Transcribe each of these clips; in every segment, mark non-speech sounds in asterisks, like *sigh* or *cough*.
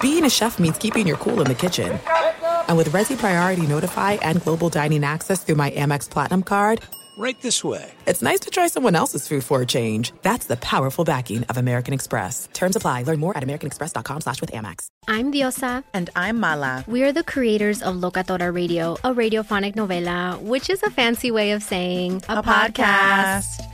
Being a chef means keeping your cool in the kitchen. And with Resy Priority Notify and Global Dining Access through my Amex Platinum card, right this way. It's nice to try someone else's food for a change. That's the powerful backing of American Express. Terms apply. Learn more at americanexpress.com slash with Amex. I'm Diosa. And I'm Mala. We are the creators of Locatora Radio, a radiophonic novela, which is a fancy way of saying a, a podcast. podcast.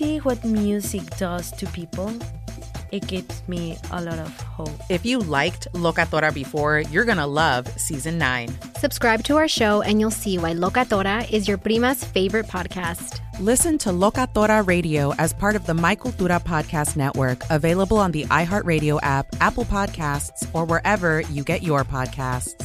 see what music does to people, it gives me a lot of hope. If you liked Locatora before, you're going to love season nine. Subscribe to our show and you'll see why Locatora is your prima's favorite podcast. Listen to Locatora Radio as part of the My Cultura Podcast Network, available on the iHeartRadio app, Apple Podcasts, or wherever you get your podcasts.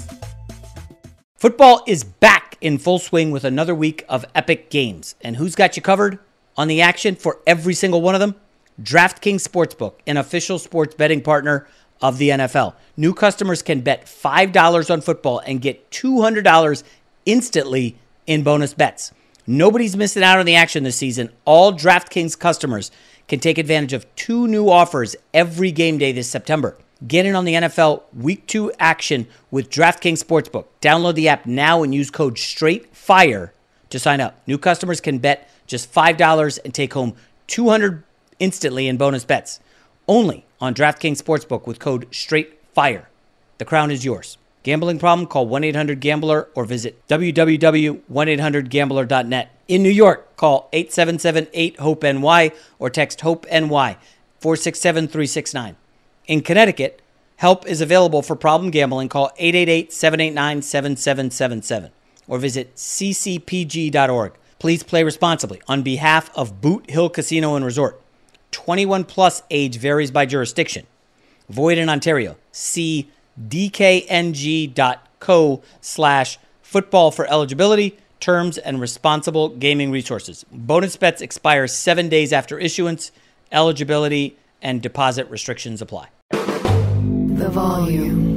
Football is back in full swing with another week of epic games. And who's got you covered? On the action for every single one of them? DraftKings Sportsbook, an official sports betting partner of the NFL. New customers can bet $5 on football and get $200 instantly in bonus bets. Nobody's missing out on the action this season. All DraftKings customers can take advantage of two new offers every game day this September. Get in on the NFL Week 2 action with DraftKings Sportsbook. Download the app now and use code STRAIGhtFIRE to sign up. New customers can bet just $5 and take home 200 instantly in bonus bets. Only on DraftKings Sportsbook with code STRAIGhtFIRE. The crown is yours. Gambling problem? Call 1-800-GAMBLER or visit www.1800gambler.net. In New York, call 877-8-HOPE-NY or text HOPE-NY 467-369. In Connecticut, help is available for problem gambling. Call 888-789-7777 or visit ccpg.org. Please play responsibly on behalf of Boot Hill Casino and Resort. 21 plus age varies by jurisdiction. Void in Ontario. See dkng.co slash football for eligibility, terms, and responsible gaming resources. Bonus bets expire seven days after issuance. Eligibility and deposit restrictions apply. The volume.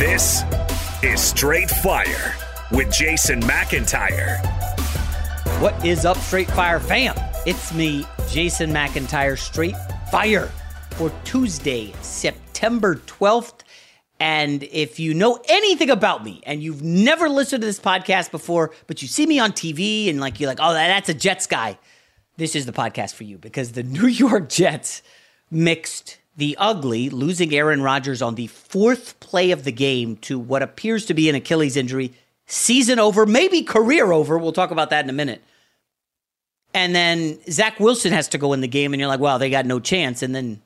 This is Straight Fire with Jason McIntyre. What is up, Straight Fire fam? It's me, Jason McIntyre, Straight Fire for Tuesday, September 12th. And if you know anything about me and you've never listened to this podcast before, but you see me on TV and like you're like, oh, that's a Jets guy, this is the podcast for you because the *laughs* New York Jets mixed the ugly, losing Aaron Rodgers on the fourth play of the game to what appears to be an Achilles injury. Season over, maybe career over. We'll talk about that in a minute. And then Zach Wilson has to go in the game, and you're like, wow, they got no chance. And then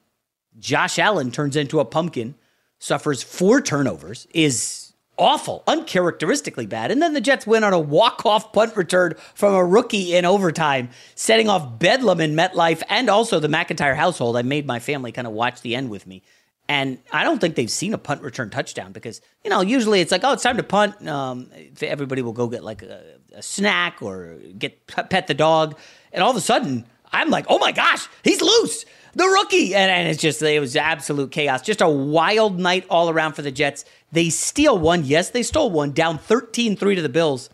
Josh Allen turns into a pumpkin, suffers four turnovers, is awful, uncharacteristically bad. And then the Jets win on a walk-off punt return from a rookie in overtime, setting off bedlam in MetLife and also the McIntyre household. I made my family kind of watch the end with me. And I don't think they've seen a punt return touchdown because, you know, usually it's like, oh, it's time to punt. Um, everybody will go get like a, a snack or get pet the dog. And all of a sudden, I'm like, oh my gosh, he's loose, the rookie, and, and it's just it was absolute chaos. Just a wild night all around for the Jets. They steal one, yes, they stole one, down 13-3 to the Bills,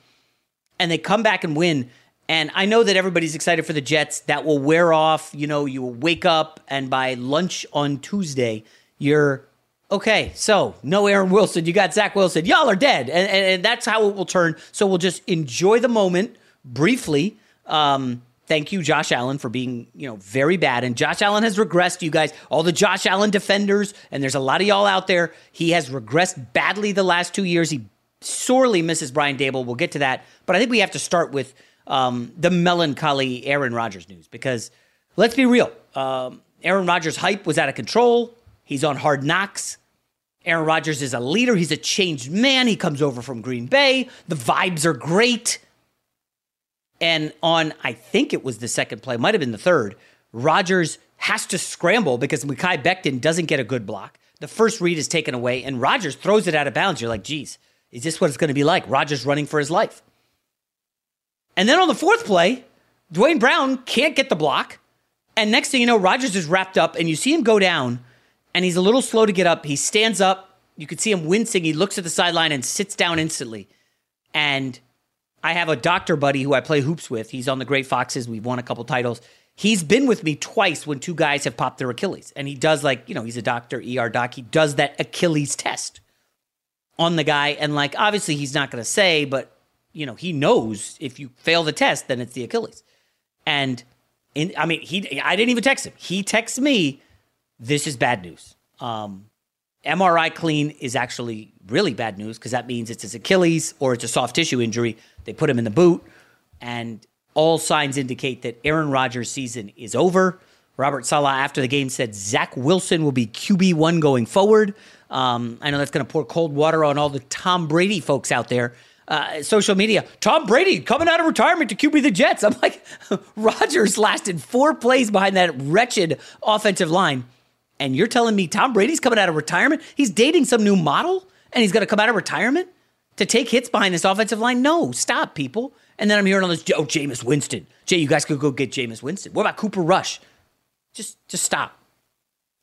and they come back and win. And I know that everybody's excited for the Jets. That will wear off. You know, you will wake up, and by lunch on Tuesday, you're okay. So no Aaron Wilson. You got Zach Wilson. Y'all are dead, and, and, and that's how it will turn. So we'll just enjoy the moment briefly. Um, thank you, Josh Allen, for being you know very bad. And Josh Allen has regressed. You guys, all the Josh Allen defenders, and there's a lot of y'all out there. He has regressed badly the last two years. He sorely misses Brian Daboll. We'll get to that, but I think we have to start with um, the melancholy Aaron Rodgers news because let's be real. Um, Aaron Rodgers' hype was out of control. He's on hard knocks. Aaron Rodgers is a leader. He's a changed man. He comes over from Green Bay. The vibes are great. And on, I think it was the second play, might have been the third, Rodgers has to scramble because Mekhi Becton doesn't get a good block. The first read is taken away, and Rodgers throws it out of bounds. You're like, geez, is this what it's going to be like? Rodgers running for his life. And then on the fourth play, Duane Brown can't get the block. And next thing you know, Rodgers is wrapped up, and you see him go down, and he's a little slow to get up. He stands up. You can see him wincing. He looks at the sideline and sits down instantly. And I have a doctor buddy who I play hoops with. He's on the Great Foxes. We've won a couple titles. He's been with me twice when two guys have popped their Achilles. And he does, like, you know, he's a doctor, ER doc. He does that Achilles test on the guy. And, like, obviously he's not going to say, but you know, he knows if you fail the test, then it's the Achilles. And in, I mean, he, I didn't even text him. He texts me, this is bad news. Um, MRI clean is actually really bad news because that means it's his Achilles or it's a soft tissue injury. They put him in the boot, and all signs indicate that Aaron Rodgers' season is over. Robert Saleh, after the game, said Zach Wilson will be QB1 going forward. Um, I know that's going to pour cold water on all the Tom Brady folks out there uh, social media. Tom Brady coming out of retirement to QB the Jets. I'm like, *laughs* Rodgers lasted four plays behind that wretched offensive line. And you're telling me Tom Brady's coming out of retirement? He's dating some new model and he's going to come out of retirement to take hits behind this offensive line? No, stop, people. And then I'm hearing all this, oh, Jameis Winston. Jay, you guys could go get Jameis Winston. What about Cooper Rush? Just, just stop.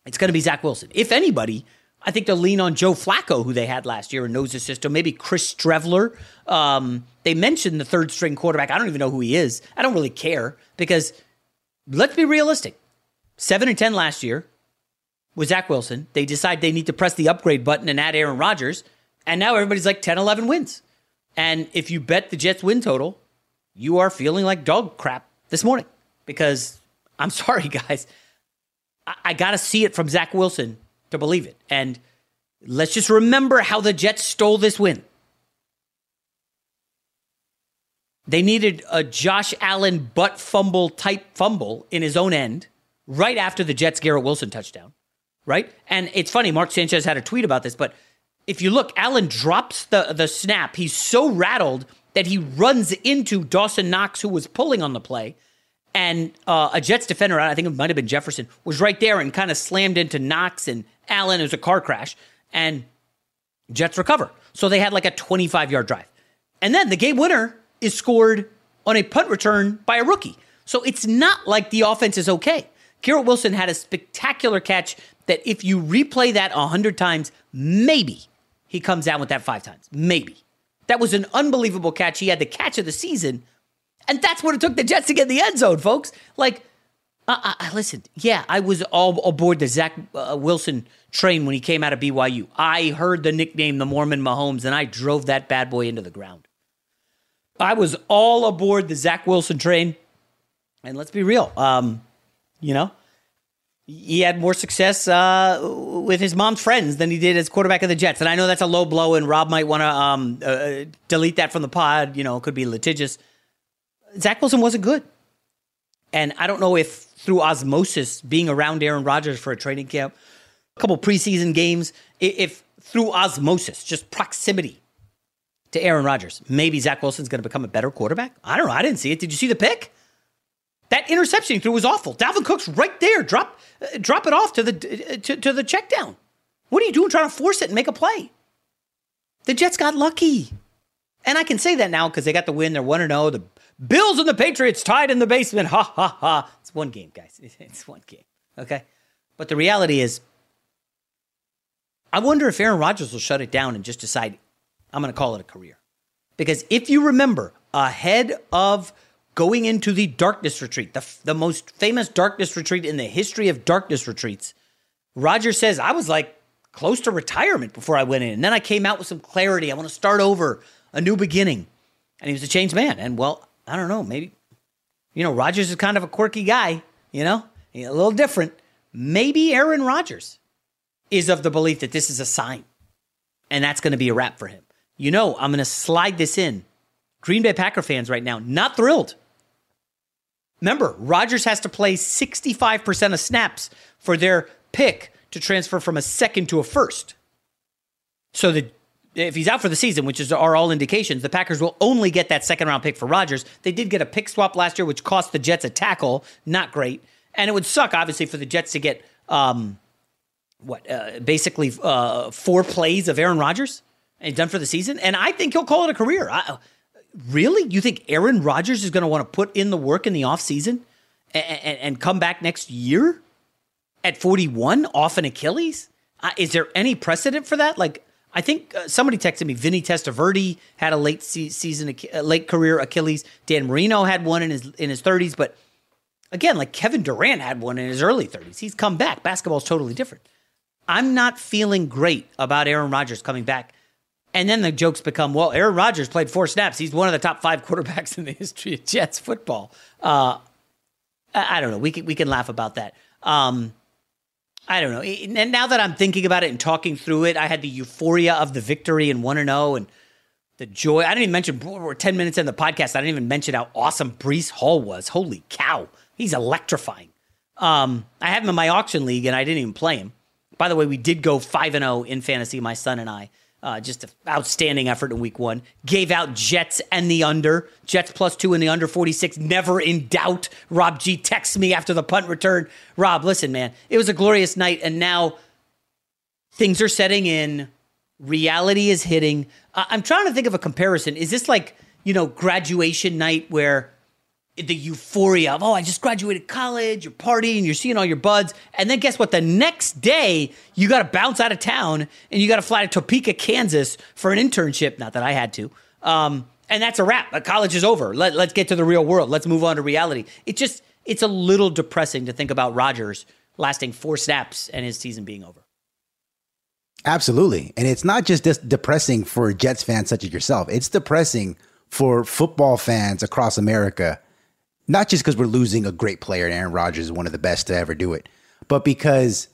It's going to be Zach Wilson. If anybody, I think they'll lean on Joe Flacco, who they had last year and knows the system. Maybe Chris Streveler. Um, they mentioned the third string quarterback. I don't even know who he is. I don't really care because let's be realistic. Seven and ten last year with Zach Wilson. They decide they need to press the upgrade button and add Aaron Rodgers. And now everybody's like 10, 11 wins. And if you bet the Jets win total, you are feeling like dog crap this morning because *laughs* I'm sorry, guys. I, I got to see it from Zach Wilson to believe it. And let's just remember how the Jets stole this win. They needed a Josh Allen butt fumble type fumble in his own end right after the Jets Garrett Wilson touchdown, right? And it's funny, Mark Sanchez had a tweet about this, but if you look, Allen drops the, the snap. He's so rattled that he runs into Dawson Knox, who was pulling on the play and uh, a Jets defender, I think it might have been Jefferson, was right there and kind of slammed into Knox and Allen. It was a car crash, and Jets recover. So they had like a 25 yard drive. And then the game winner is scored on a punt return by a rookie. So it's not like the offense is okay. Garrett Wilson had a spectacular catch that if you replay that 100 times, maybe he comes down with that five times. Maybe. That was an unbelievable catch. He had the catch of the season and that's what it took the Jets to get in the end zone, folks. Like, uh, uh, listen, yeah, I was all aboard the Zach uh, Wilson train when he came out of BYU. I heard the nickname the Mormon Mahomes, and I drove that bad boy into the ground. I was all aboard the Zach Wilson train. And let's be real, um, you know, he had more success uh, with his mom's friends than he did as quarterback of the Jets. And I know that's a low blow, and Rob might want to um, uh, delete that from the pod. You know, it could be litigious. Zach Wilson wasn't good. And I don't know if through osmosis, being around Aaron Rodgers for a training camp, a couple preseason games, if through osmosis, just proximity to Aaron Rodgers, maybe Zach Wilson's going to become a better quarterback. I don't know. I didn't see it. Did you see the pick? That interception threw was awful. Dalvin Cook's right there. Drop, uh, drop it off to the to, to the check down. What are you doing trying to force it and make a play? The Jets got lucky. And I can say that now because they got the win. They're 1 0. The Bills and the Patriots tied in the basement. Ha ha ha. It's one game, guys. *laughs* It's one game. Okay. But the reality is, I wonder if Aaron Rodgers will shut it down and just decide, I'm going to call it a career. Because if you remember, ahead of going into the darkness retreat, the, the most famous darkness retreat in the history of darkness retreats, Rodgers says, I was like close to retirement before I went in. And then I came out with some clarity. I want to start over, a new beginning. And he was a changed man. And well, I don't know, maybe, you know, Rodgers is kind of a quirky guy, you know, a little different. Maybe Aaron Rodgers is of the belief that this is a sign and that's going to be a wrap for him. You know, I'm going to slide this in. Green Bay Packer fans right now, not thrilled. Remember, Rodgers has to play 65% of snaps for their pick to transfer from a second to a first. So the if he's out for the season, which is are all indications, the Packers will only get that second round pick for Rodgers. They did get a pick swap last year, which cost the Jets a tackle, not great, and it would suck obviously for the Jets to get um, what uh, basically uh, four plays of Aaron Rodgers and done for the season. And I think he'll call it a career. I, really, you think Aaron Rodgers is going to want to put in the work in the offseason and, and, and come back next year at 41 off an Achilles? Uh, is there any precedent for that? Like I think uh, somebody texted me. Vinny Testaverde had a late se- season, uh, late career Achilles. Dan Marino had one in his in his thirties, but again, like Kevin Durant had one in his early thirties. He's come back. Basketball is totally different. I'm not feeling great about Aaron Rodgers coming back. And then the jokes become, well, Aaron Rodgers played four snaps. He's one of the top five quarterbacks in the history of Jets football. Uh, I, don't know. We can we can laugh about that. Um, I don't know. And now that I'm thinking about it and talking through it, I had the euphoria of the victory and 1 0 and the joy. I didn't even mention, we're 10 minutes in the podcast. I didn't even mention how awesome Breece Hall was. Holy cow. He's electrifying. Um, I have him in my auction league and I didn't even play him. By the way, we did go 5 0 in fantasy, my son and I. Uh, just an outstanding effort in week one. Gave out Jets and the under. Jets plus two in the under 46. Never in doubt. Rob G texts me after the punt return. Rob, listen, man, it was a glorious night. And now things are setting in. Reality is hitting. I'm trying to think of a comparison. Is this like, you know, graduation night where the euphoria of, oh, I just graduated college, you're partying, you're seeing all your buds. And then guess what? The next day, you got to bounce out of town and you got to fly to Topeka, Kansas for an internship. Not that I had to. Um, and that's a wrap. College is over. Let, let's get to the real world. Let's move on to reality. It just, it's a little depressing to think about Rodgers lasting four snaps and his season being over. Absolutely. And it's not just depressing for Jets fans such as yourself, it's depressing for football fans across America not just because we're losing a great player and Aaron Rodgers is one of the best to ever do it, but because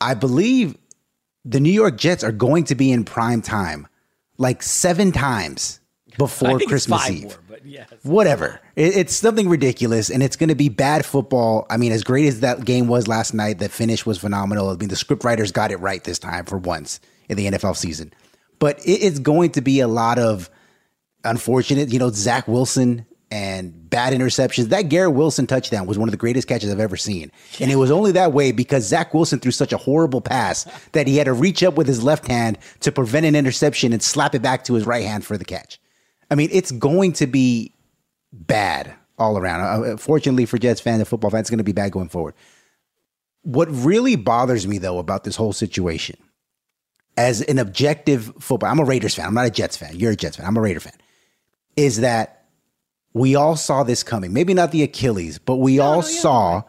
I believe the New York Jets are going to be in prime time like seven times before Christmas Eve. More, yes. Whatever. It, it's something ridiculous and it's going to be bad football. I mean, as great as that game was last night, the finish was phenomenal. I mean, the scriptwriters got it right this time for once in the NFL season. But it, it's going to be a lot of unfortunate, you know, Zach Wilson and bad interceptions. That Garrett Wilson touchdown was one of the greatest catches I've ever seen. And it was only that way because Zach Wilson threw such a horrible pass *laughs* that he had to reach up with his left hand to prevent an interception and slap it back to his right hand for the catch. I mean, it's going to be bad all around. Uh, uh fortunately for Jets fans and football fans, it's going to be bad going forward. What really bothers me, though, about this whole situation, as an objective football, I'm a Raiders fan. I'm not a Jets fan. You're a Jets fan. I'm a Raider fan. Is that we all saw this coming. Maybe not the Achilles, but we no, all no, saw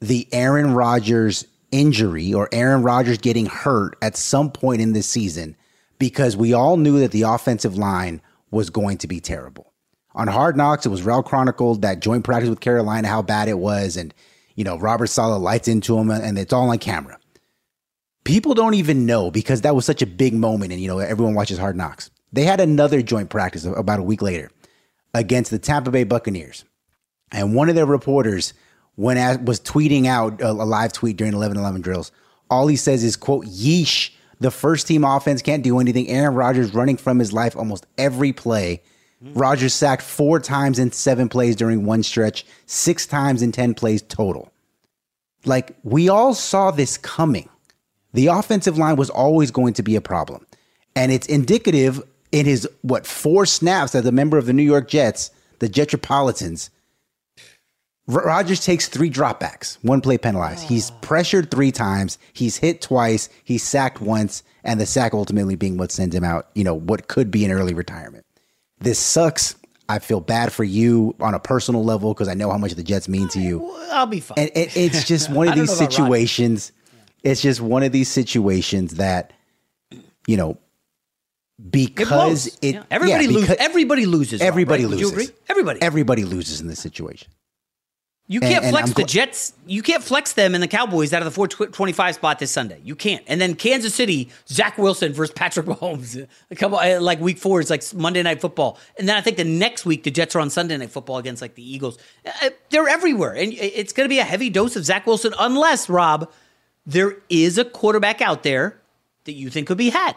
the Aaron Rodgers injury or Aaron Rodgers getting hurt at some point in this season because we all knew that the offensive line was going to be terrible. On Hard Knocks, it was well chronicled that joint practice with Carolina, how bad it was. And, you know, Robert Saleh lights into him uh, and it's all on camera. People don't even know because that was such a big moment and, you know, everyone watches Hard Knocks. They had another joint practice about a week later against the Tampa Bay Buccaneers. And one of their reporters when was tweeting out a, a live tweet during 11-11 drills. All he says is, quote, yeesh, the first team offense can't do anything. Aaron Rodgers running from his life almost every play. Mm-hmm. Rodgers sacked four times in seven plays during one stretch, six times in 10 plays total. Like, we all saw this coming. The offensive line was always going to be a problem. And it's indicative in his what four snaps as a member of the New York Jets the Jetropolitans. Rodgers takes three dropbacks, one play penalized. He's oh. pressured three times. He's hit twice. He's sacked once, and the sack ultimately being what sends him out. You know what could be an early retirement. This sucks. I feel bad for you on a personal level because I know how much the Jets mean to you. I'll be fine. And it, it's just one *laughs* of these situations. It's just one of these situations that, you know, because it, it yeah. everybody yeah, loses. Everybody loses. Everybody right? loses. Everybody. Everybody loses in this situation. You can't and, flex and the Jets. You can't flex them and the Cowboys out of the 425 spot this Sunday. You can't. And then Kansas City, Zach Wilson versus Patrick Mahomes. *laughs* A couple uh, like week four is like Monday Night Football, and then I think the next week the Jets are on Sunday Night Football against like the Eagles. Uh, they're everywhere, and it's going to be a heavy dose of Zach Wilson unless Rob, there is a quarterback out there that you think could be had.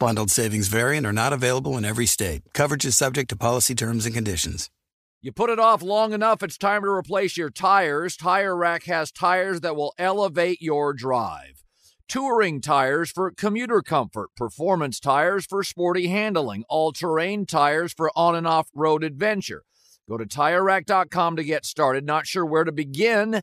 Bundled savings variant are not available in every state. Coverage is subject to policy terms and conditions. You put it off long enough, it's time to replace your tires. Tire Rack has tires that will elevate your drive. Touring tires for commuter comfort, performance tires for sporty handling, all terrain tires for on and off road adventure. Go to tirerack.com to get started. Not sure where to begin?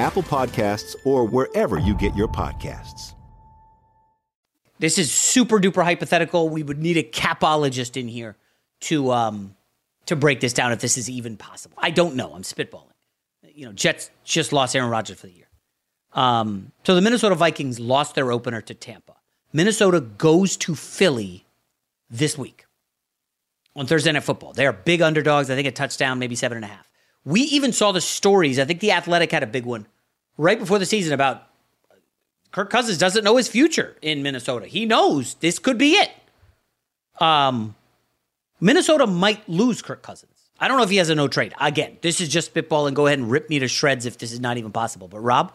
Apple Podcasts, or wherever you get your podcasts. This is super duper hypothetical. We would need a capologist in here to um, to break this down if this is even possible. I don't know. I'm spitballing. You know, Jets just lost Aaron Rodgers for the year. Um, so the Minnesota Vikings lost their opener to Tampa. Minnesota goes to Philly this week on Thursday Night Football. They are big underdogs. I think a touchdown, maybe seven and a half. We even saw the stories. I think the Athletic had a big one right before the season about Kirk Cousins doesn't know his future in Minnesota. He knows this could be it. Um, Minnesota might lose Kirk Cousins. I don't know if he has a no trade. Again, this is just spitball and go ahead and rip me to shreds if this is not even possible. But Rob,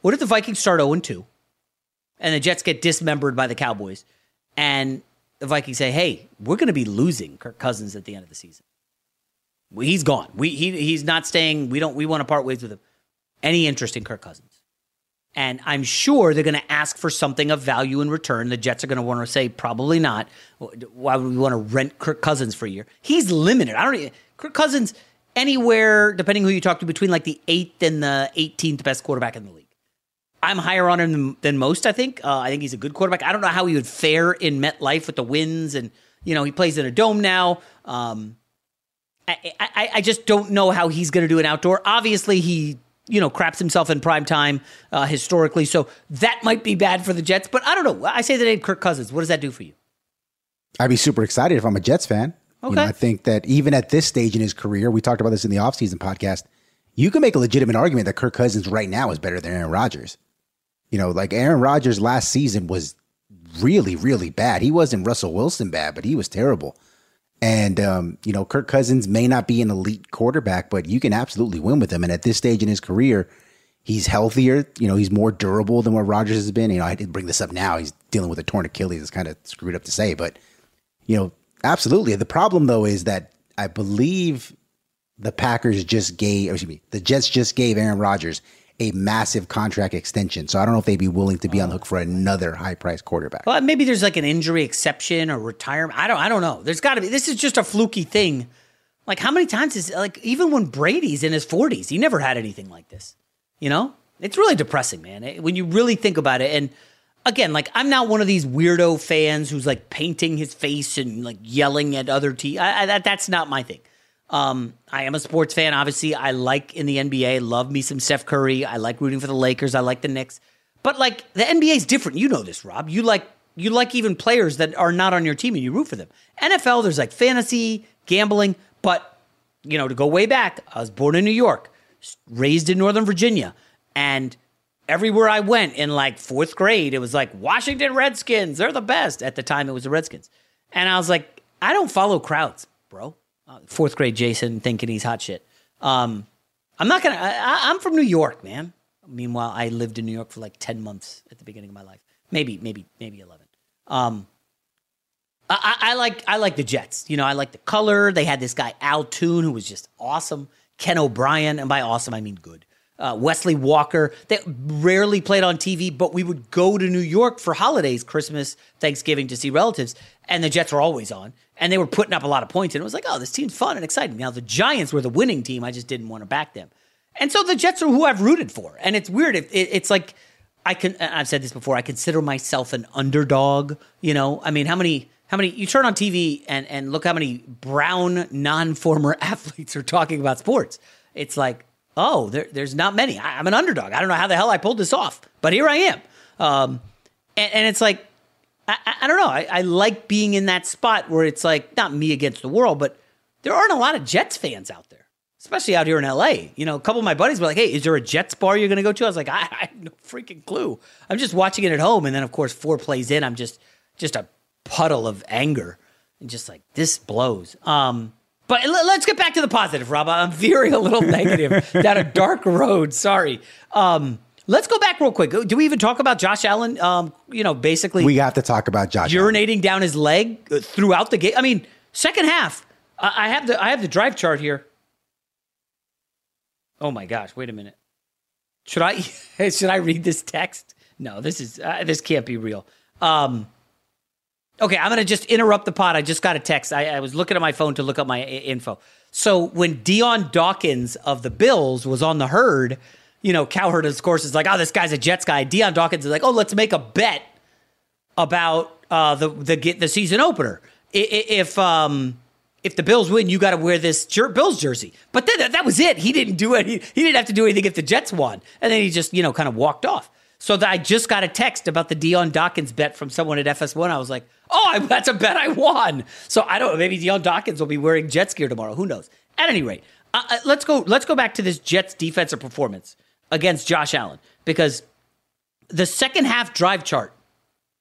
what if the Vikings start 0 2 and the Jets get dismembered by the Cowboys and the Vikings say, hey, we're going to be losing Kirk Cousins at the end of the season? He's gone. We he he's not staying. We don't. We want to part ways with him. Any interest in Kirk Cousins? And I'm sure they're going to ask for something of value in return. The Jets are going to want to say probably not. Why would we want to rent Kirk Cousins for a year? He's limited. I don't. Kirk Cousins anywhere, depending who you talk to, between like the eighth and the 18th best quarterback in the league. I'm higher on him than, than most. I think. Uh, I think he's a good quarterback. I don't know how he would fare in MetLife with the wins, and you know he plays in a dome now. Um, I, I, I just don't know how he's going to do an outdoor. Obviously, he you know craps himself in prime time uh, historically, so that might be bad for the Jets. But I don't know. I say the name Kirk Cousins. What does that do for you? I'd be super excited if I'm a Jets fan. Okay. You know, I think that even at this stage in his career, we talked about this in the offseason podcast, you can make a legitimate argument that Kirk Cousins right now is better than Aaron Rodgers. You know, like Aaron Rodgers last season was really, really bad. He wasn't Russell Wilson bad, but he was terrible. And um, you know, Kirk Cousins may not be an elite quarterback, but you can absolutely win with him. And at this stage in his career, he's healthier. You know, he's more durable than what Rodgers has been. You know, I didn't bring this up now. He's dealing with a torn Achilles. It's kind of screwed up to say, but you know, absolutely. The problem though is that I believe the Packers just gave, excuse me, the Jets just gave Aaron Rodgers a massive contract extension. So I don't know if they'd be willing to be on the hook for another high priced quarterback. Well, maybe there's like an injury exception or retirement. I don't. I don't know. There's got to be. This is just a fluky thing. Like how many times is like even when Brady's in his 40s, he never had anything like this. You know, it's really depressing, man. Eh, when you really think about it, and again, like I'm not one of these weirdo fans who's like painting his face and like yelling at other teams. that that's not my thing. Um, I am a sports fan. Obviously, I like in the NBA, love me some Steph Curry. I like rooting for the Lakers. I like the Knicks. But like the NBA is different. You know this, Rob. You like you like even players that are not on your team and you root for them. NFL, there's like fantasy, gambling, but you know, to go way back, I was born in New York, raised in Northern Virginia, and everywhere I went in like fourth grade, it was like Washington Redskins, they're the best. At the time, it was the Redskins. And I was like, I don't follow crowds, bro uh, fourth grade Jason thinking he's hot shit. Um, I'm not gonna. I, am from New York, man. Meanwhile, I lived in New York for like ten months at the beginning of my life. Maybe, maybe, maybe eleven. Um, I, I, like I like the Jets. You know, I like the color. They had this guy Al Toon who was just awesome. Ken O'Brien, and by awesome I mean good. Uh, Wesley Walker. They rarely played on TV, but we would go to New York for holidays, Christmas, Thanksgiving to see relatives, and the Jets were always on and they were putting up a lot of points. And it was like, oh, this team's fun and exciting. Now, the Giants were the winning team. I just didn't want to back them. And so the Jets are who I've rooted for. And it's weird. It, it, it's like, I can, I've said this before, I consider myself an underdog. You know, I mean, how many, how many, you turn on TV and, and look how many brown, non former *laughs* athletes are talking about sports. It's like, oh, there, there's not many. I, am an underdog. I don't know how the hell I pulled this off, but here I am. Um, and, and it's like, I, I don't know. I, I like being in that spot where it's like not me against the world, but there aren't a lot of Jets fans out there, especially out here in LA. You know, a couple of my buddies were like, "Hey, is there a Jets bar you're going to go to?" I was like, I, I, have no freaking clue. I'm just watching it at home, and then of course, four plays in, I'm just just a puddle of anger and just like this blows. Um, but let's get back to the positive, Rob. I'm veering a little *laughs* negative down a dark road. Sorry. Um, Let's go back real quick. Do we even talk about Josh Allen? Um, you know, basically, we have to talk about Josh urinating Allen. down his leg uh, throughout the game. I mean, second half. I have the I have the drive chart here. Oh my gosh! Wait a minute. Should I *laughs* should I read this text? No, this is uh, this can't be real. Um, okay, I'm gonna just interrupt the pod. I just got a text. I, I was looking at my phone to look up my info. So when Dion Dawkins of the Bills was on the herd you know, Cowherd, of course, is like, oh, this guy's a Jets guy. Dion Dawkins is like, oh, let's make a bet about uh, the the the season opener. If um if the Bills win, you got to wear this jer- Bills jersey. But then that, that was it. He didn't do any. He didn't have to do anything if the Jets won, and then he just you know kind of walked off. So I just got a text about the Dion Dawkins bet from someone at FS1. I was like, oh, I, that's a bet I won. So I don't know. Maybe Dion Dawkins will be wearing Jets gear tomorrow. Who knows? At any rate, uh, uh let's go. Let's go back to this Jets defensive performance against Josh Allen because the second half drive chart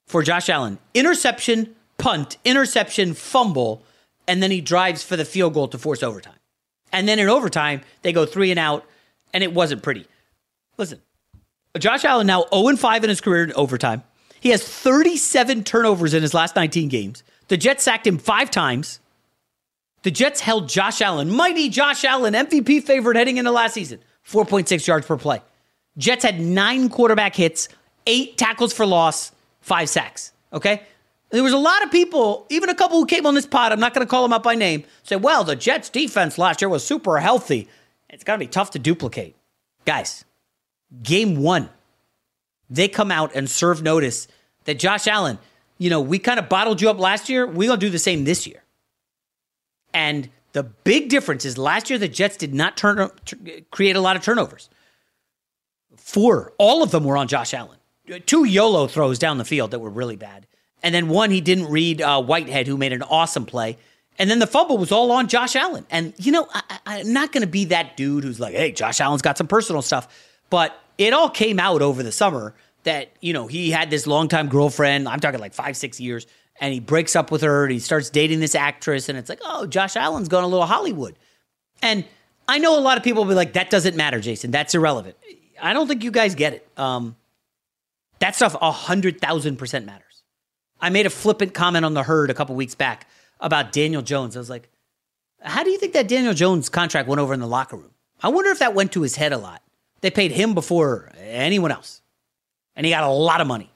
for Josh Allen interception, punt, interception, fumble, and then he drives for the field goal to force overtime. And then in overtime, they go three and out, and it wasn't pretty. Listen, Josh Allen now 0 5 in his career in overtime. He has 37 turnovers in his last 19 games. The Jets sacked him five times. The Jets held Josh Allen, mighty Josh Allen, MVP favorite heading into last season, 4.6 yards per play. Jets had nine quarterback hits, eight tackles for loss, five sacks. Okay? There was a lot of people, even a couple who came on this pod, I'm not going to call them out by name, say, well, the Jets defense last year was super healthy. It's going to be tough to duplicate. Guys, game one, they come out and serve notice that Josh Allen, you know, we kind of bottled you up last year. We're going to do the same this year. And The big difference is last year the Jets did not turn create a lot of turnovers. Four, all of them were on Josh Allen. Two YOLO throws down the field that were really bad, and then one he didn't read uh, Whitehead, who made an awesome play. And then the fumble was all on Josh Allen. And, you know, I, am not going to be that dude who's like, hey, Josh Allen's got some personal stuff. But it all came out over the summer that, you know, he had this longtime girlfriend. I'm talking like five, six years. And he breaks up with her and he starts dating this actress. And it's like, oh, Josh Allen's going a little Hollywood. And I know a lot of people will be like, that doesn't matter, Jason. That's irrelevant. I don't think you guys get it. Um, that stuff 100,000% matters. I made a flippant comment on the herd a couple weeks back about Daniel Jones. I was like, how do you think that Daniel Jones contract went over in the locker room? I wonder if that went to his head a lot. They paid him before anyone else, and he got a lot of money.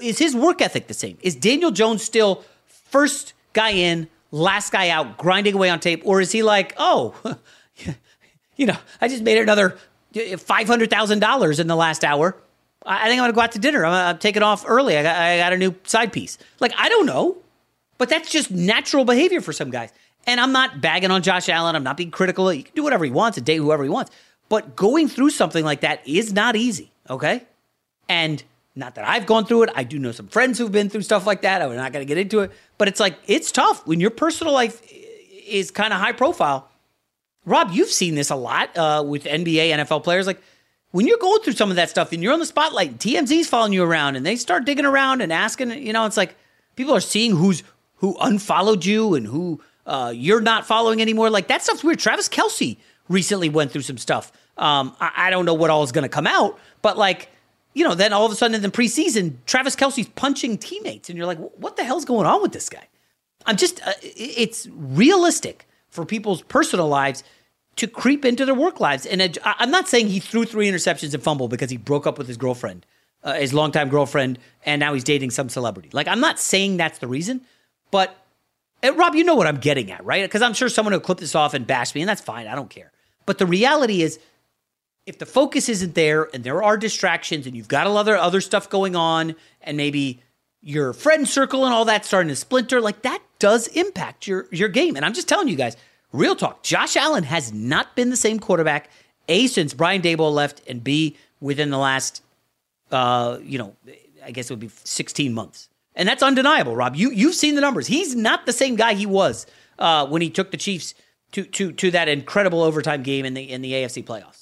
Is his work ethic the same? Is Daniel Jones still first guy in, last guy out, grinding away on tape? Or is he like, oh, *laughs* you know, I just made another $500,000 in the last hour. I think I'm going to go out to dinner. I'm, I'm taking off early. I got, I got a new side piece. Like, I don't know. But that's just natural behavior for some guys. And I'm not bagging on Josh Allen. I'm not being critical. He can do whatever he wants and date whoever he wants. But going through something like that is not easy, okay? And not that I've gone through it. I do know some friends who've been through stuff like that. I'm not going to get into it. But it's like, it's tough when your personal life is kind of high profile. Rob, you've seen this a lot uh, with NBA, NFL players. Like, when you're going through some of that stuff and you're on the spotlight, TMZ's following you around and they start digging around and asking, you know, it's like people are seeing who's who unfollowed you and who uh, you're not following anymore. Like that stuff's weird. Travis Kelce recently went through some stuff. Um, I, I, don't know what all is going to come out, but like, you know, then all of a sudden in the preseason, Travis Kelce's punching teammates, and you're like, what the hell's going on with this guy? I'm just, uh, it's realistic for people's personal lives to creep into their work lives. And I'm not saying he threw three interceptions and fumbled because he broke up with his girlfriend, uh, his longtime girlfriend, and now he's dating some celebrity. Like, I'm not saying that's the reason. But uh, Rob, you know what I'm getting at, right? Because I'm sure someone will clip this off and bash me, and that's fine. I don't care. But the reality is, if the focus isn't there and there are distractions and you've got a lot of other stuff going on and maybe your friend circle and all that starting to splinter, like that does impact your your game. And I'm just telling you guys, real talk, Josh Allen has not been the same quarterback, A, since Brian Daboll left, and B, within the last uh, you know, I guess it would be 16 months. And that's undeniable, Rob. You you've seen the numbers. He's not the same guy he was uh, when he took the Chiefs to to to that incredible overtime game in the in the AFC playoffs.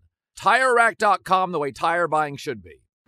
TireRack.com, the way tire buying should be.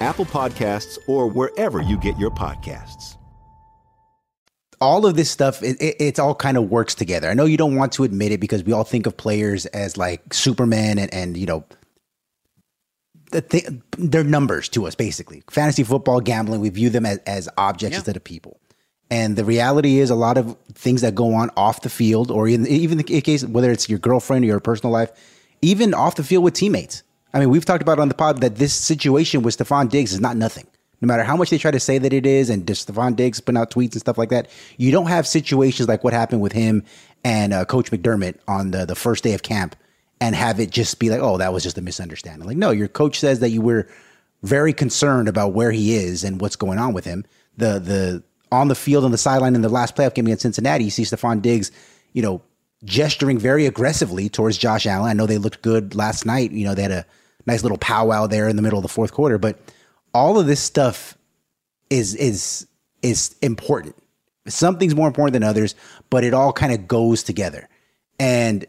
Apple Podcasts, or wherever you get your podcasts. All of this stuff, it, it, it's all kind of works together. I know you don't want to admit it because we all think of players as like Superman and, and you know, the th- they're numbers to us basically. Fantasy football, gambling, we view them as, as objects Yeah. instead of people. And the reality is, a lot of things that go on off the field, or in, even in case whether it's your girlfriend or your personal life, even off the field with teammates. I mean, we've talked about on the pod that this situation with Stefon Diggs is not nothing. No matter how much they try to say that it is, and Stefon Diggs putting out tweets and stuff like that, you don't have situations like what happened with him and uh, Coach McDermott on the the first day of camp, and have it just be like, oh, that was just a misunderstanding. Like, no, your coach says that you were very concerned about where he is and what's going on with him. The the on the field on the sideline in the last playoff game against Cincinnati, you see Stefon Diggs, you know, gesturing very aggressively towards Josh Allen. I know they looked good last night. You know, they had a nice little powwow there in the middle of the fourth quarter, but all of this stuff is is is important. Something's more important than others, but it all kind of goes together. And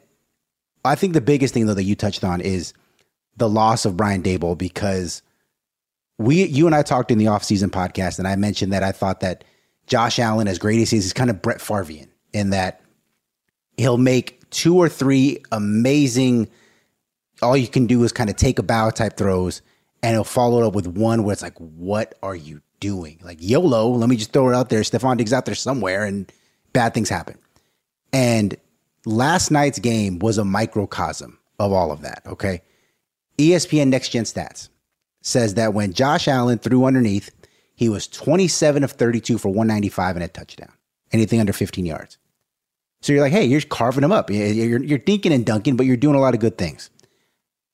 I think the biggest thing though that you touched on is the loss of Brian Daboll because we you and I talked in the offseason podcast and I mentioned that I thought that Josh Allen, as great as he is, is kind of Brett Farvian in that he'll make two or three amazing all you can do is kind of take a bow type throws and he'll follow it up with one where it's like, what are you doing? Like YOLO, let me just throw it out there. Stefon Diggs out there somewhere and bad things happen. And last night's game was a microcosm of all of that. Okay. ESPN Next Gen Stats says that when Josh Allen threw underneath, he was 27 of 32 for 195 and a touchdown. Anything under 15 yards. So you're like, hey, you're carving him up. You're, you're, you're and dunking, but you're doing a lot of good things.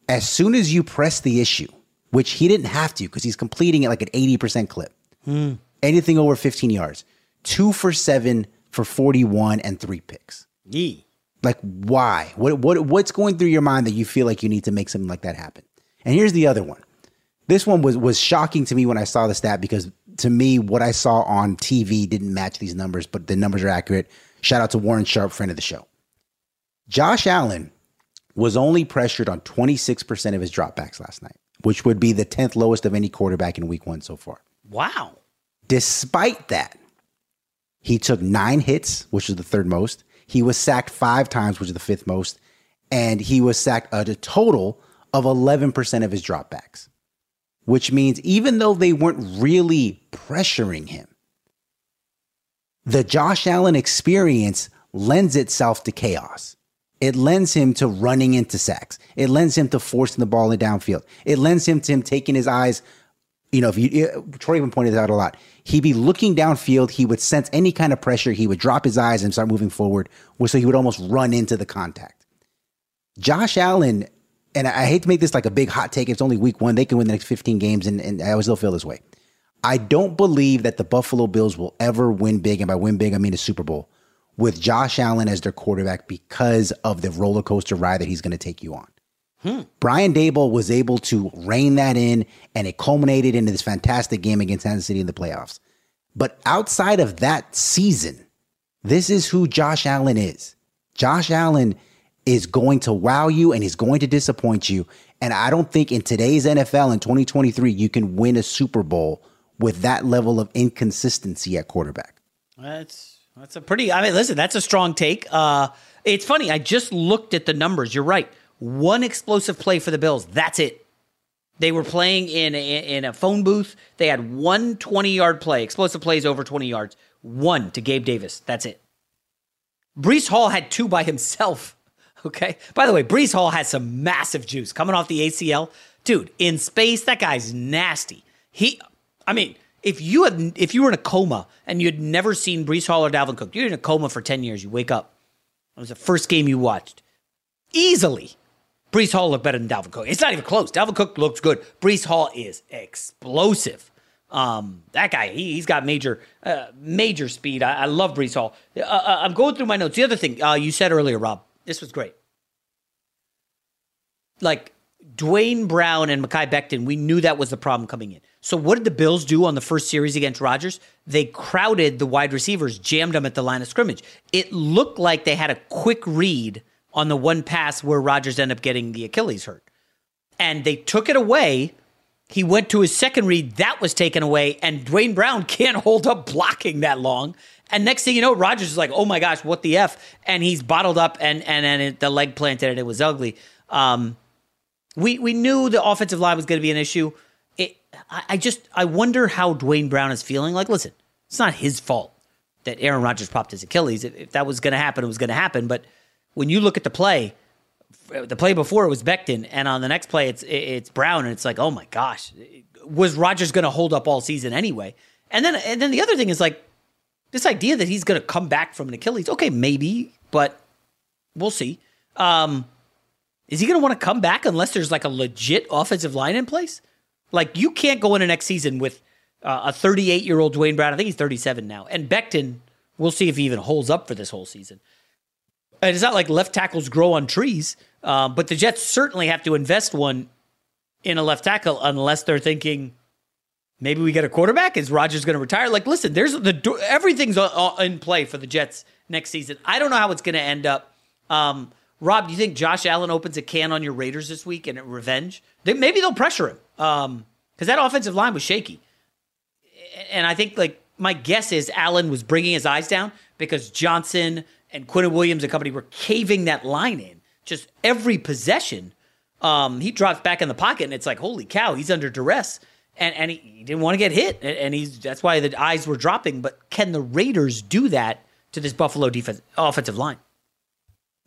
As soon as you press the issue, which he didn't have to because he's completing it like an 80% clip, hmm. anything over 15 yards, two for seven for 41 and three picks. Yee. Like, why? What, what, what's going through your mind that you feel like you need to make something like that happen? And here's the other one. This one was was shocking to me when I saw the stat because to me, what I saw on TV didn't match these numbers, but the numbers are accurate. Shout out to Warren Sharp, friend of the show. Josh Allen was only pressured on 26% of his dropbacks last night, which would be the 10th lowest of any quarterback in week one so far. Wow. Despite that, he took nine hits, which is the third most. He was sacked five times, which is the fifth most. And he was sacked at a total of 11% of his dropbacks, which means even though they weren't really pressuring him, the Josh Allen experience lends itself to chaos. It lends him to running into sacks. It lends him to forcing the ball in downfield. It lends him to him taking his eyes. You know, if you Troy even pointed out a lot, he'd be looking downfield. He would sense any kind of pressure. He would drop his eyes and start moving forward, so he would almost run into the contact. Josh Allen, and I hate to make this like a big hot take. It's only week one. They can win the next 15 games, and, and I still feel this way. I don't believe that the Buffalo Bills will ever win big, and by win big, I mean a Super Bowl, with Josh Allen as their quarterback because of the roller coaster ride that he's going to take you on. Hmm. Brian Daboll was able to rein that in, and it culminated into this fantastic game against Kansas City in the playoffs. But outside of that season, this is who Josh Allen is. Josh Allen is going to wow you and he's going to disappoint you. And I don't think in today's NFL in 2023, you can win a Super Bowl with that level of inconsistency at quarterback. That's that's a pretty. I mean, listen, that's a strong take. Uh, it's funny. I just looked at the numbers. You're right. One explosive play for the Bills. That's it. They were playing in a, in a phone booth. They had one 20 yard play, explosive plays over 20 yards. One to Gabe Davis. That's it. Breece Hall had two by *laughs* himself. Okay. By the way, Breece Hall has some massive juice coming off the ACL. Dude, in space, that guy's nasty. He, I mean, if you had, if you were in a coma and you had never seen Breece Hall or Dalvin Cook, you're in a coma for 10 years, you wake up. It was the first game you watched. Easily, Breece Hall looked better than Dalvin Cook. It's not even close. Dalvin Cook looks good. Breece Hall is explosive. Um, that guy, he, has got major, uh, major speed. I, I love Breece Hall. Uh, uh, I'm going through my notes. The other thing uh, you said earlier, Rob, this was great. Like Duane Brown and Mekhi Becton, we knew that was the problem coming in. So what did the Bills do on the first series against Rodgers? They crowded the wide receivers, jammed them at the line of scrimmage. It looked like they had a quick read on the one pass where Rodgers ended up getting the Achilles hurt. And they took it away. He went to his second read, that was taken away, and Duane Brown *laughs* can't hold up blocking that long. And next thing you know, Rodgers is like, "Oh my gosh, what the f?" And he's bottled up, and and and it, the leg planted, and it was ugly. Um, we we knew the offensive line was going to be an issue. It, I, I just I wonder how Duane Brown is feeling. Like, listen, it's not his fault that Aaron Rodgers popped his Achilles. If, if that was going to happen, it was going to happen. But when you look at the play, the play before it was Becton, and on the next play it's it's Brown, and it's like, oh my gosh, was Rodgers going to hold up all season anyway? And then and then the other thing is like this idea that he's going to come back from an Achilles. Okay, maybe, but we'll see. Um, is he going to want to come back unless there's like a legit offensive line in place? Like you can't go into next season with uh, a 38 year old Duane Brown. I think he's 37 now, and Becton. We'll see if he even holds up for this whole season. And it's not like left tackles grow on trees, uh, but the Jets certainly have to invest one in a left tackle unless they're thinking maybe we get a quarterback. Is Rodgers going to retire? Like, listen, there's the everything's in play for the Jets next season. I don't know how it's going to end up. Um, Rob, do you think Josh Allen opens a can on your Raiders this week and revenge? They, maybe they'll pressure him because um, that offensive line was shaky, and I think like my guess is Allen was bringing his eyes down because Johnson and Quinnen Williams and company were caving that line in just every possession. Um, he drops back in the pocket, and it's like, holy cow, he's under duress, and and he, he didn't want to get hit, and, and he's that's why the eyes were dropping. But can the Raiders do that to this Buffalo defense offensive line?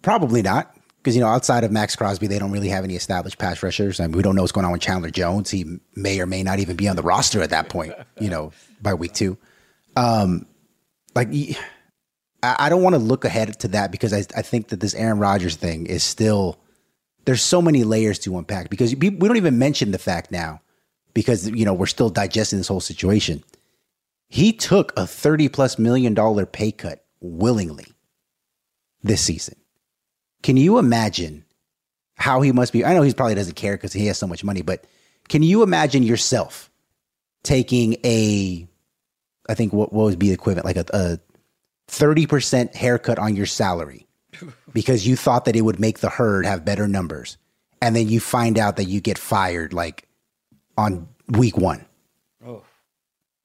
Probably not. Because, you know, outside of Maxx Crosby, they don't really have any established pass rushers. I mean, we don't know what's going on with Chandler Jones. He may or may not even be on the roster at that point, you know, by week two. Um, like, I don't want to look ahead to that because I, I think that this Aaron Rodgers thing is still, there's so many layers to unpack because we don't even mention the fact now because, you know, we're still digesting this whole situation. He took a 30 plus million dollar pay cut willingly this season. Can you imagine how he must be? I know he probably doesn't care because he has so much money, but can you imagine yourself taking a, I think what, what would be equivalent, like a, a 30% haircut on your salary *laughs* because you thought that it would make the herd have better numbers. And then you find out that you get fired like on week one. Oh.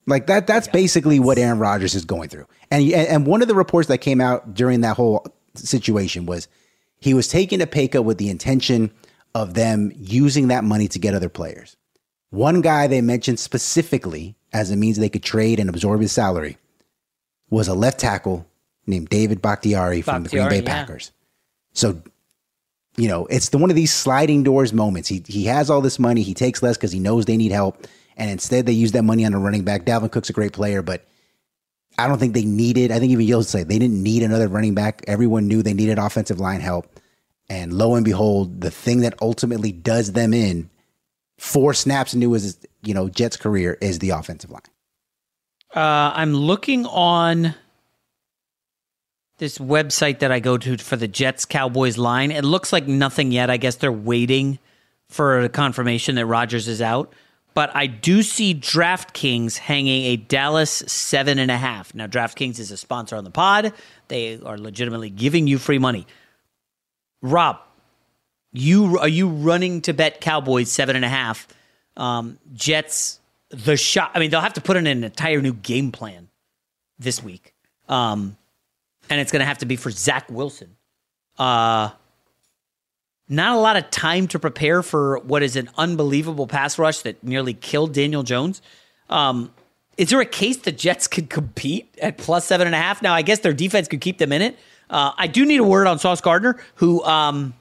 Like that, that's yeah, basically that's... what Aaron Rodgers is going through. And, and one of the reports that came out during that whole situation was he was taking a pay cut with the intention of them using that money to get other players. One guy they mentioned specifically as a means they could trade and absorb his salary was a left tackle named David Bakhtiari, from the Green Bay yeah. Packers. So, you know, it's the one of these sliding doors moments. He he has all this money, he takes less because he knows they need help, and instead they use that money on a running back. Dalvin Cook's a great player, but I don't think they needed. I think even you'll say they didn't need another running back. Everyone knew they needed offensive line help, and lo and behold, the thing that ultimately does them in four snaps into his you know Jets career is the offensive line. Uh, I'm looking on this website that I go to for the Jets Cowboys line. It looks like nothing yet. I guess they're waiting for a confirmation that Rodgers is out but I do see DraftKings hanging a Dallas seven and a half. Now, DraftKings is a sponsor on the pod. They are legitimately giving you free money. Rob, you are you running to bet Cowboys seven and a half? Um, Jets the shot. I mean, they'll have to put in an entire new game plan this week, um, and it's going to have to be for Zach Wilson. Uh, not a lot of time to prepare for what is an unbelievable pass rush that nearly killed Daniel Jones. Um, is there a case the Jets could compete at plus seven and a half? Now, I guess their defense could keep them in it. Uh, I do need a word on Sauce Gardner, who um,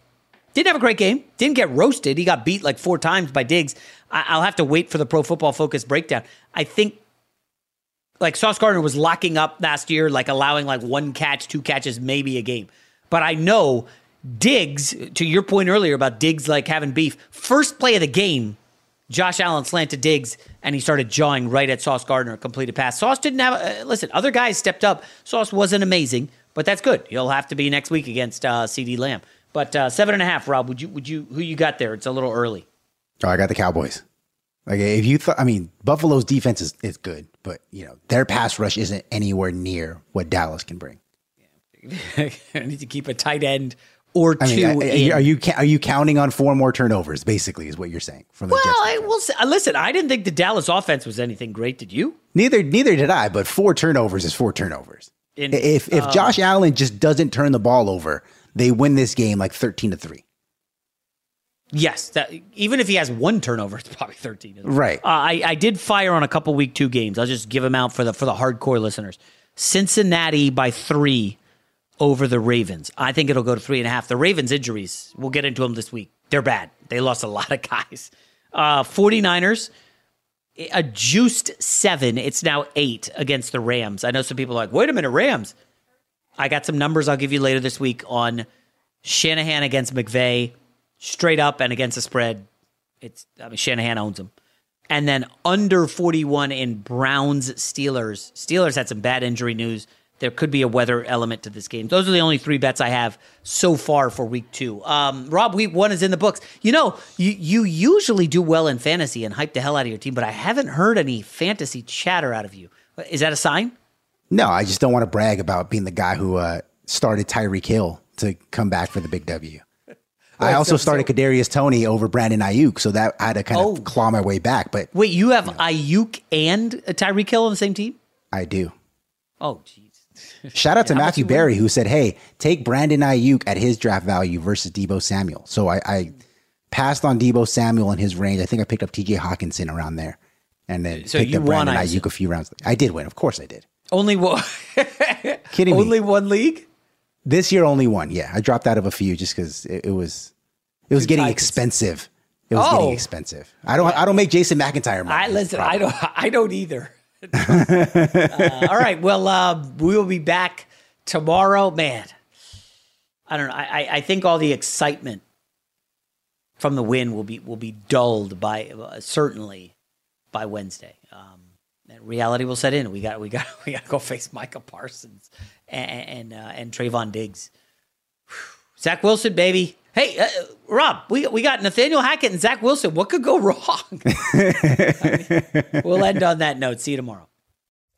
didn't have a great game, didn't get roasted. He got beat like four times by Diggs. I- will have to wait for the Pro Football Focus breakdown. I think like Sauce Gardner was locking up last year, like allowing like one catch, two catches, maybe a game. But I know Diggs, to your point earlier about Diggs like having beef, first play of the game, Josh Allen slanted Diggs, and he started jawing right at Sauce Gardner, completed pass. Sauce didn't have. Uh, listen, other guys stepped up. Sauce wasn't amazing, but that's good. He'll have to be next week against uh, CeeDee Lamb. But uh, seven and a half, Rob. Would you? Would you? Who you got there? It's a little early. Oh, I got the Cowboys. Like if you thought, I mean, Buffalo's defense is, is good, but you know their pass rush isn't anywhere near what Dallas can bring. *laughs* I need to keep a tight end or two. I mean, I- in. are you are you counting on four more turnovers? Basically, is what you're saying from the Well, I will say, uh, listen. I didn't think the Dallas offense was anything great. Did you? Neither neither did I, but four turnovers is four turnovers. In- if if um, Josh Allen just doesn't turn the ball over, they win this game like thirteen to three. Yes, that, even if he has one turnover, *laughs* it's probably thirteen. Right. Uh, I I did fire on a couple week two games. I'll just give them out for the for the hardcore listeners. Cincinnati by three over the Ravens. I think it'll go to three and a half. The Ravens injuries, we'll get into them this week. They're bad. They lost a *laughs* lot of guys. Uh, 49ers, a juiced seven. It's now eight against the Rams. I know some people are like, wait a minute, Rams. I got some numbers I'll give you later this week on Shanahan against McVay, straight up and against the spread. It's I mean Shanahan owns them. And then under 41 in Browns Steelers. Steelers had some bad injury news. There could be a weather element to this game. Those are the only three bets I have so far for week two. Um, Rob, week one is in the books. You know, you, you usually do well in fantasy and hype the hell out of your team, but I haven't heard any fantasy chatter out of you. Is that a sign? No, I just don't want to brag about being the guy who uh, started Tyreek Hill to come back for the big W. *laughs* I Right, also so- started Kadarius Toney over Brandon Aiyuk, so that I had to kind Oh. of claw my way back. But Wait, you have Aiyuk and Tyreek Hill on the same team? I do. Oh, jeez. Shout out to Matthew Berry win? Who said, "Hey, take Brandon Aiyuk at his draft value versus Deebo Samuel." So I, I passed on Deebo Samuel in his range. I think I picked up T.J. Hockenson around there, and then So picked you up won, Brandon I Aiyuk a few rounds. I did win, of course I did. Only one. *laughs* Kidding me? Only one league? This year, only one. Yeah, I dropped out of a few just because it, it was it was getting expensive. It was Oh. getting expensive. I don't I don't make Jason McIntyre money. I listen. I don't. *laughs* I don't either. *laughs* Uh, all right. Well, uh, we will be back tomorrow. Man, I don't know. I, I, think all the excitement from the win will be will be dulled by uh, certainly by Wednesday. Um, reality will set in. We got we got *laughs* we got to go face Micah Parsons and and, uh, and Trevon Diggs. Whew. Zach Wilson, baby. Hey, uh, Rob, we we got Nathaniel Hackett and Zach Wilson. What could go *laughs* wrong? we'll end on that note. See you tomorrow.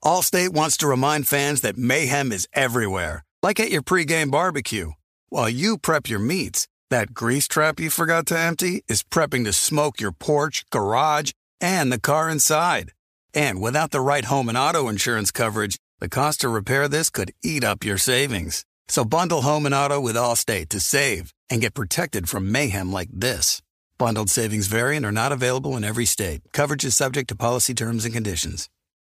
Allstate wants to remind fans that mayhem is everywhere, like at your pregame barbecue. While you prep your meats, that grease trap you forgot to empty is prepping to smoke your porch, garage, and the car inside. And without the right home and auto insurance coverage, the cost to repair this could eat up your savings. So bundle home and auto with Allstate to save and get protected from mayhem like this. Bundled savings variant are not available in every state. Coverage is subject to policy terms and conditions.